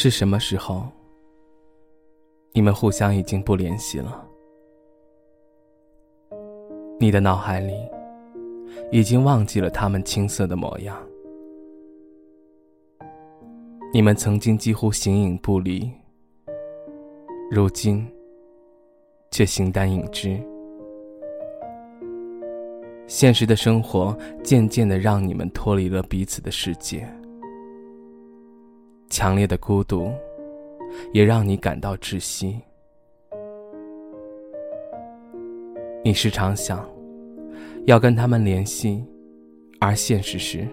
是什么时候？你们互相已经不联系了。你的脑海里已经忘记了他们青涩的模样。你们曾经几乎形影不离，如今却形单影只。现实的生活渐渐的让你们脱离了彼此的世界，强烈的孤独也让你感到窒息。你时常想要跟他们联系，而现实是，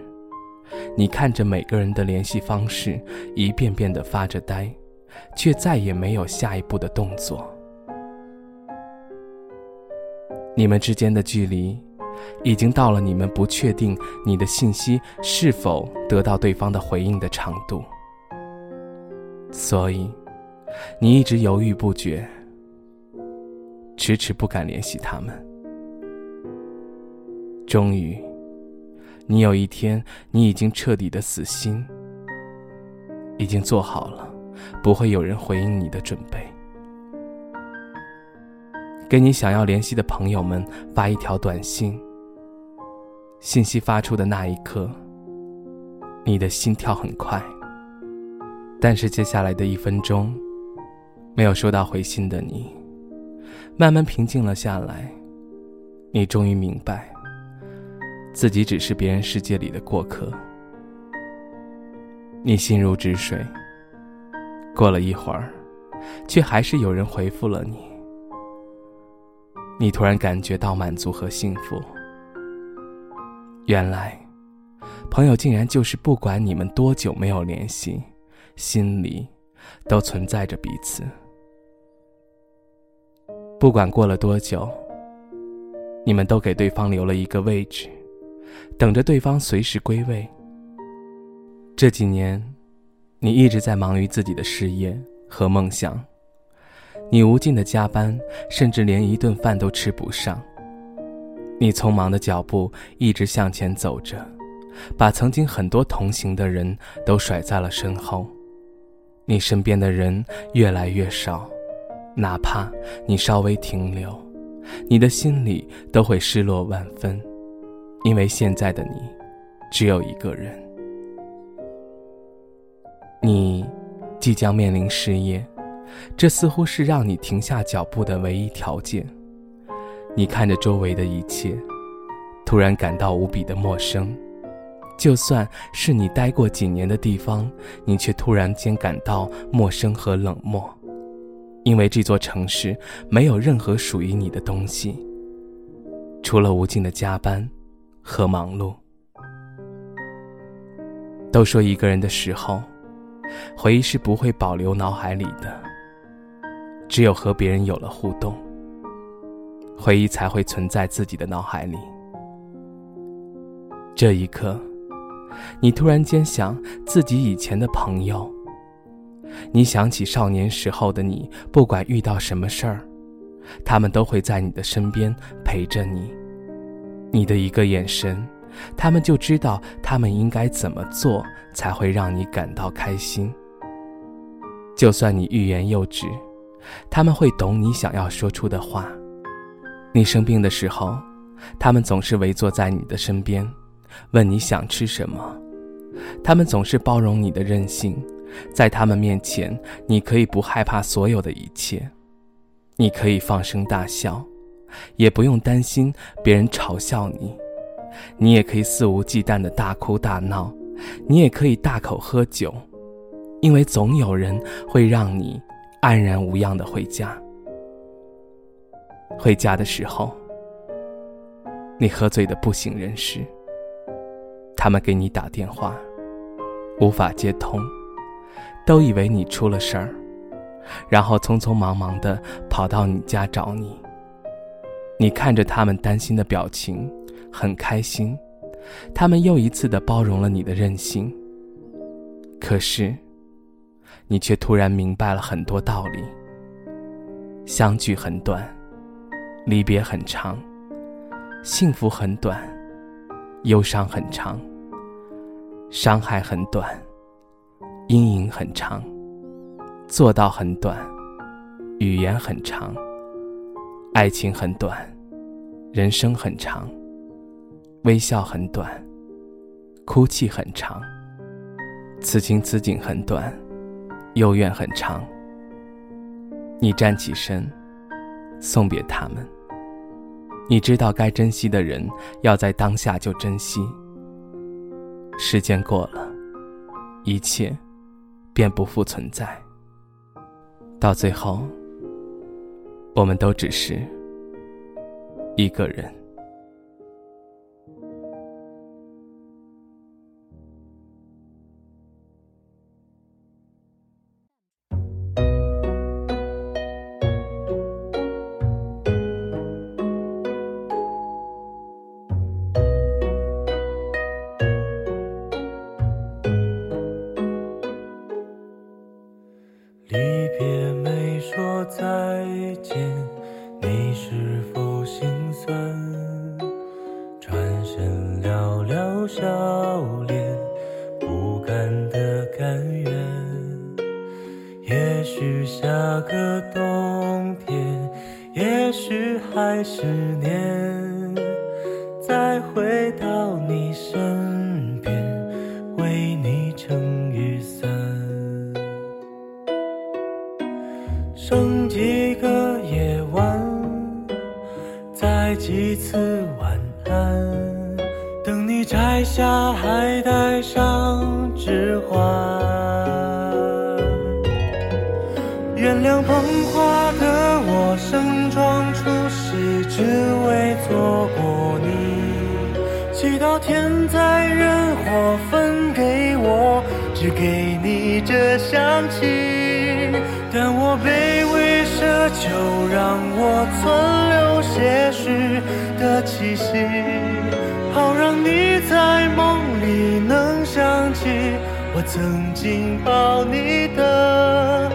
你看着每个人的联系方式，一遍遍的发着呆，却再也没有下一步的动作。你们之间的距离。已经到了你们不确定你的信息是否得到对方的回应的长度，所以你一直犹豫不决，迟迟不敢联系他们。终于，你有一天，你已经彻底的死心，已经做好了不会有人回应你的准备，给你想要联系的朋友们发一条短信。信息发出的那一刻，你的心跳很快。但是接下来的一分钟，没有收到回信的你，慢慢平静了下来。你终于明白，自己只是别人世界里的过客。你心如止水。过了一会儿，却还是有人回复了你。你突然感觉到满足和幸福。原来，朋友竟然就是不管你们多久没有联系，心里都存在着彼此。不管过了多久，你们都给对方留了一个位置，等着对方随时归位。这几年，你一直在忙于自己的事业和梦想，你无尽的加班，甚至连一顿饭都吃不上。你匆忙的脚步一直向前走着，把曾经很多同行的人都甩在了身后。你身边的人越来越少，哪怕你稍微停留，你的心里都会失落万分，因为现在的你只有一个人。你即将面临失业，这似乎是让你停下脚步的唯一条件。你看着周围的一切，突然感到无比的陌生。就算是你待过几年的地方，你却突然间感到陌生和冷漠，因为这座城市没有任何属于你的东西，除了无尽的加班和忙碌。都说一个人的时候，回忆是不会保留脑海里的，只有和别人有了互动。回忆才会存在自己的脑海里。这一刻，你突然间想自己以前的朋友。你想起少年时候的你，不管遇到什么事儿，他们都会在你的身边陪着你。你的一个眼神，他们就知道他们应该怎么做才会让你感到开心。就算你欲言又止，他们会懂你想要说出的话。你生病的时候，他们总是围坐在你的身边，问你想吃什么。他们总是包容你的任性，在他们面前，你可以不害怕所有的一切，你可以放声大笑，也不用担心别人嘲笑你。你也可以肆无忌惮的大哭大闹，你也可以大口喝酒，因为总有人会让你安然无恙的回家。回家的时候，你喝醉的不省人事。他们给你打电话，无法接通，都以为你出了事儿，然后匆匆忙忙的跑到你家找你。你看着他们担心的表情，很开心，他们又一次的包容了你的任性。可是，你却突然明白了很多道理。相聚很短。离别很长，幸福很短，忧伤很长，伤害很短，阴影很长。做到很短，语言很长；爱情很短，人生很长；微笑很短，哭泣很长；此情此景很短，幽怨很长。你站起身，送别他们。你知道该珍惜的人，要在当下就珍惜。时间过了，一切便不复存在。到最后，我们都只是一个人。再见，你是否心酸？转身寥寥笑脸，不甘的甘愿。也许下个冬天，也许还是年，再回还带上指环。原谅捧花的我，盛装出席，只为错过你。祈祷天灾人祸分给我，只给你这香气。但我卑微奢求，让我存留些许的气息，好让你在梦你能想起我曾经抱你的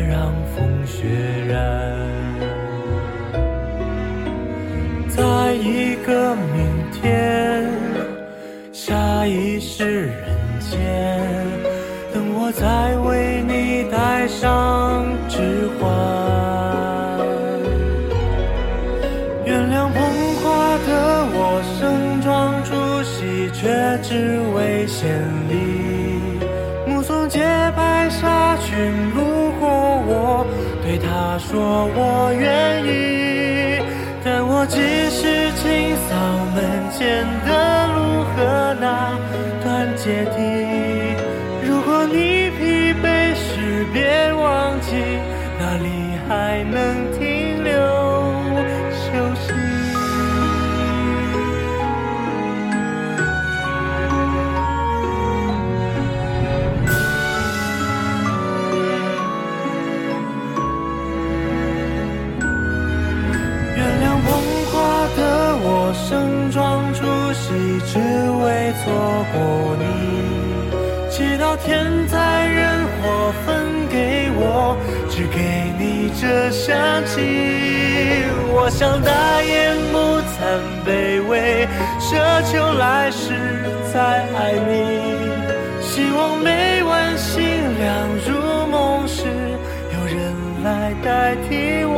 让风雪染。在一个明天，下一世人间，等我再为你戴上指环。原谅捧花的我，盛装出席却只为献礼，目送洁白纱裙路过我，对他说我愿意。但我只是清扫门前的路和那段阶梯。只为错过你。祈祷天灾人祸分给我，只给你这香气。我想大言不惭卑微，奢求来世再爱你。希望每晚星亮入梦时，有人来代替我。